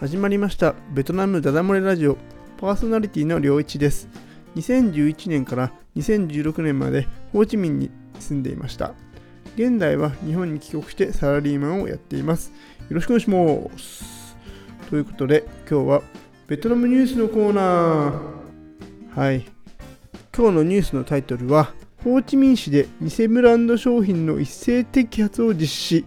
始まりましたベトナムダダ漏れラジオ。パーソナリティの良一です。2011年から2016年までホーチミンに住んでいました。現在は日本に帰国してサラリーマンをやっています。よろしくお願いします。ということで今日はベトナムニュースのコーナー。はい。今日のニュースのタイトルはホーチミン市で偽ブランド商品の一斉摘発を実施。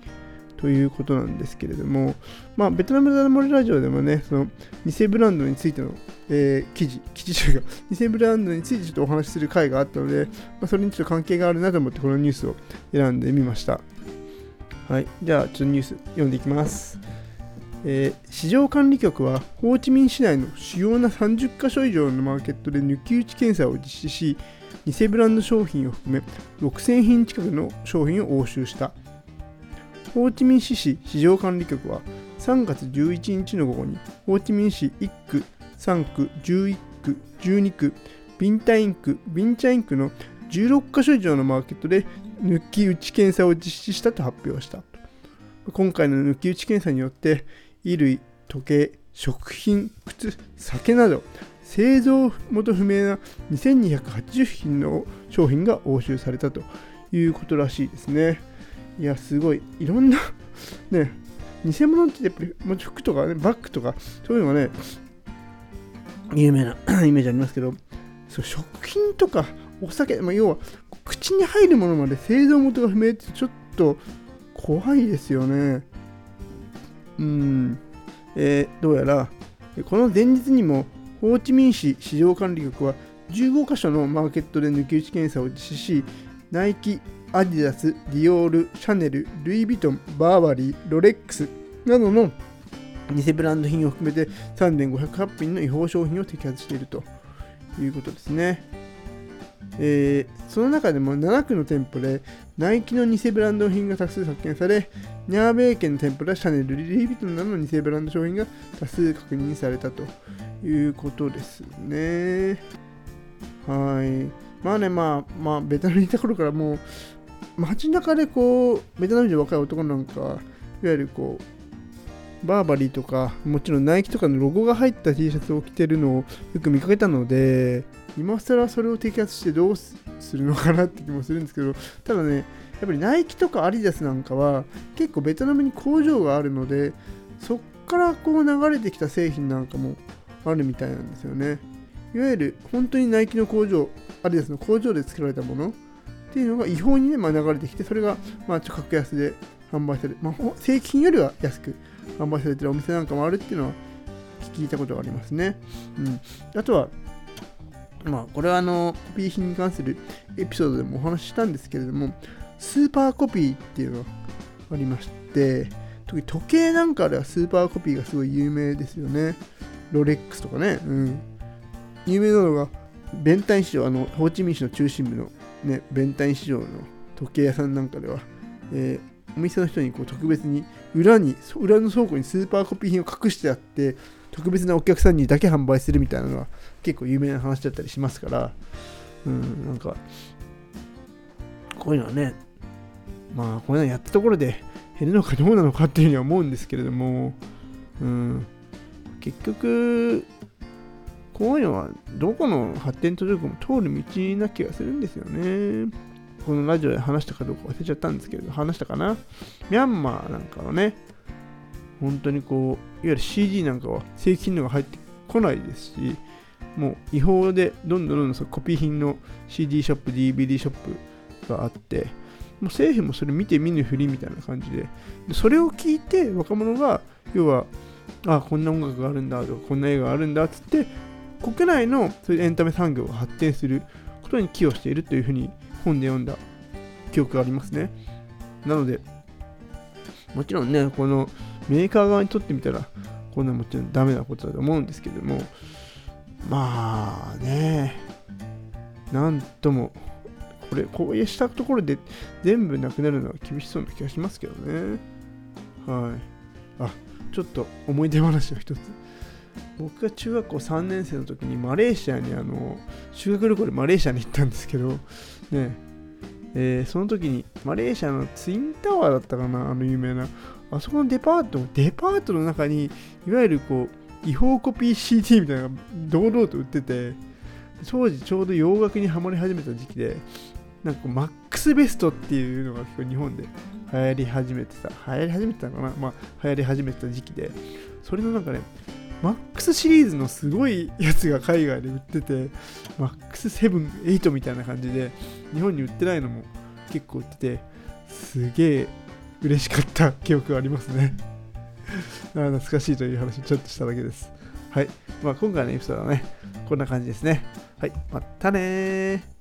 ということなんですけれども、まあ、ベトナムダモリラジオでもね、その偽ブランドについての、えー、記事、記事というか、偽ブランドについてちょっとお話しする回があったので、まあ、それにちょっと関係があるなと思ってこのニュースを選んでみました。はい、じゃあちょっとニュース読んでいきます。えー、市場管理局はホーチミン市内の主要な30カ所以上のマーケットで抜き打ち検査を実施し、偽ブランド商品を含め6000品近くの商品を押収した。ホーチミン市市市場管理局は3月11日の午後にホーチミン市1区、3区、11区、12区、ビンタイン区、ビンチャイン区の16カ所以上のマーケットで抜き打ち検査を実施したと発表した。今回の抜き打ち検査によって衣類、時計、食品、靴、酒など製造元不明な2280品の商品が押収されたということらしいですね。いや、すごい、いろんなね、偽物ってやっぱり、もち服とかね、バッグとか、そういうのがね、有名な イメージありますけど、そう食品とかお酒、まあ、要は口に入るものまで製造元が不明ってちょっと怖いですよね。うん、えー、どうやらこの前日にもホーチミン市市場管理局は15カ所のマーケットで抜き打ち検査を実施しナイキ、アディダス、ディオール、シャネル、ルイ・ヴィトン、バーバリー、ロレックスなどの偽ブランド品を含めて3508品の違法商品を摘発しているということですね。えー、その中でも7区の店舗でナイキの偽ブランド品が多数発見され、ニャーベイ県の店舗ではシャネル、ルイ・ヴィトンなどの偽ブランド商品が多数確認されたということですね。はい。まあね、まあ、まあ、ベトナムにいた頃からもう、街中でこう、ベトナム人若い男なんか、いわゆるこう、バーバリーとか、もちろんナイキとかのロゴが入った T シャツを着てるのをよく見かけたので、今更それを摘発してどうするのかなって気もするんですけど、ただね、やっぱりナイキとかアディダスなんかは結構ベトナムに工場があるので、そっからこう流れてきた製品なんかもあるみたいなんですよね。いわゆる本当にナイキの工場、アディダスの工場で作られたものっていうのが違法にね、まあ、流れてきて、それが、まあ、ちょ格安で販売される、まあ、正規品よりは安く販売されてるお店なんかもあるっていうのは聞いたことがありますね。うん、あとは、まあ、これはあの、コピー品に関するエピソードでもお話ししたんですけれども、スーパーコピーっていうのがありまして、特に時計なんかではスーパーコピーがすごい有名ですよね。ロレックスとかね。うん。有名なのが、ベンタイン市場、あの、ホーチミン市の中心部のね、ベンタン市場の時計屋さんなんかでは、えー、お店の人にこう特別に裏に、裏の倉庫にスーパーコピー品を隠してあって、特別なお客さんにだけ販売するみたいなのは結構有名な話だったりしますから、うん、なんか、こういうのはね、まあ、こういうのやったところで減るのかどうなのかっていうふうには思うんですけれども、うん、結局、こういうのはどこの発展途上国も通る道な気がするんですよね。このラジオで話したかどうか忘れちゃったんですけど、話したかな？ミャンマーなんかはね、本当にこう、いわゆる CD なんかは正規品のが入ってこないですし、もう違法でどんどんどんどんそコピー品の CD ショップ、DVD ショップがあって、もう政府もそれ見て見ぬふりみたいな感じで、でそれを聞いて若者が、要は、あこんな音楽があるんだとか、こんな映画があるんだっつって、国内のそううエンタメ産業が発展することに寄与しているというふうに本で読んだ記憶がありますね。なので、もちろんね、このメーカー側にとってみたら、こんなもちろんダメなことだと思うんですけども、まあね、なんとも、これ、こういうしたところで全部なくなるのは厳しそうな気がしますけどね。はい。あ、ちょっと思い出話を一つ。僕が中学校3年生の時にマレーシアにあの修学旅行でマレーシアに行ったんですけど、ねえー、その時にマレーシアのツインタワーだったかな、あの有名な。あそこのデパート、デパートの中に、いわゆるこう、違法コピー CD みたいなのが堂々と売ってて、当時ちょうど洋楽にはまり始めた時期で、なんかマックスベストっていうのが結構日本で流行り始めてた、流行り始めてたのかな？まあ流行り始めてた時期で、それのなんかね、マックスシリーズのすごいやつが海外で売ってて、マックス7、8みたいな感じで、日本に売ってないのも結構売ってて、すげえ嬉しかった 記憶がありますね。懐かしいという話ちょっとしただけです。はい。まあ今回のエピソードはね、こんな感じですね。はい。またねー。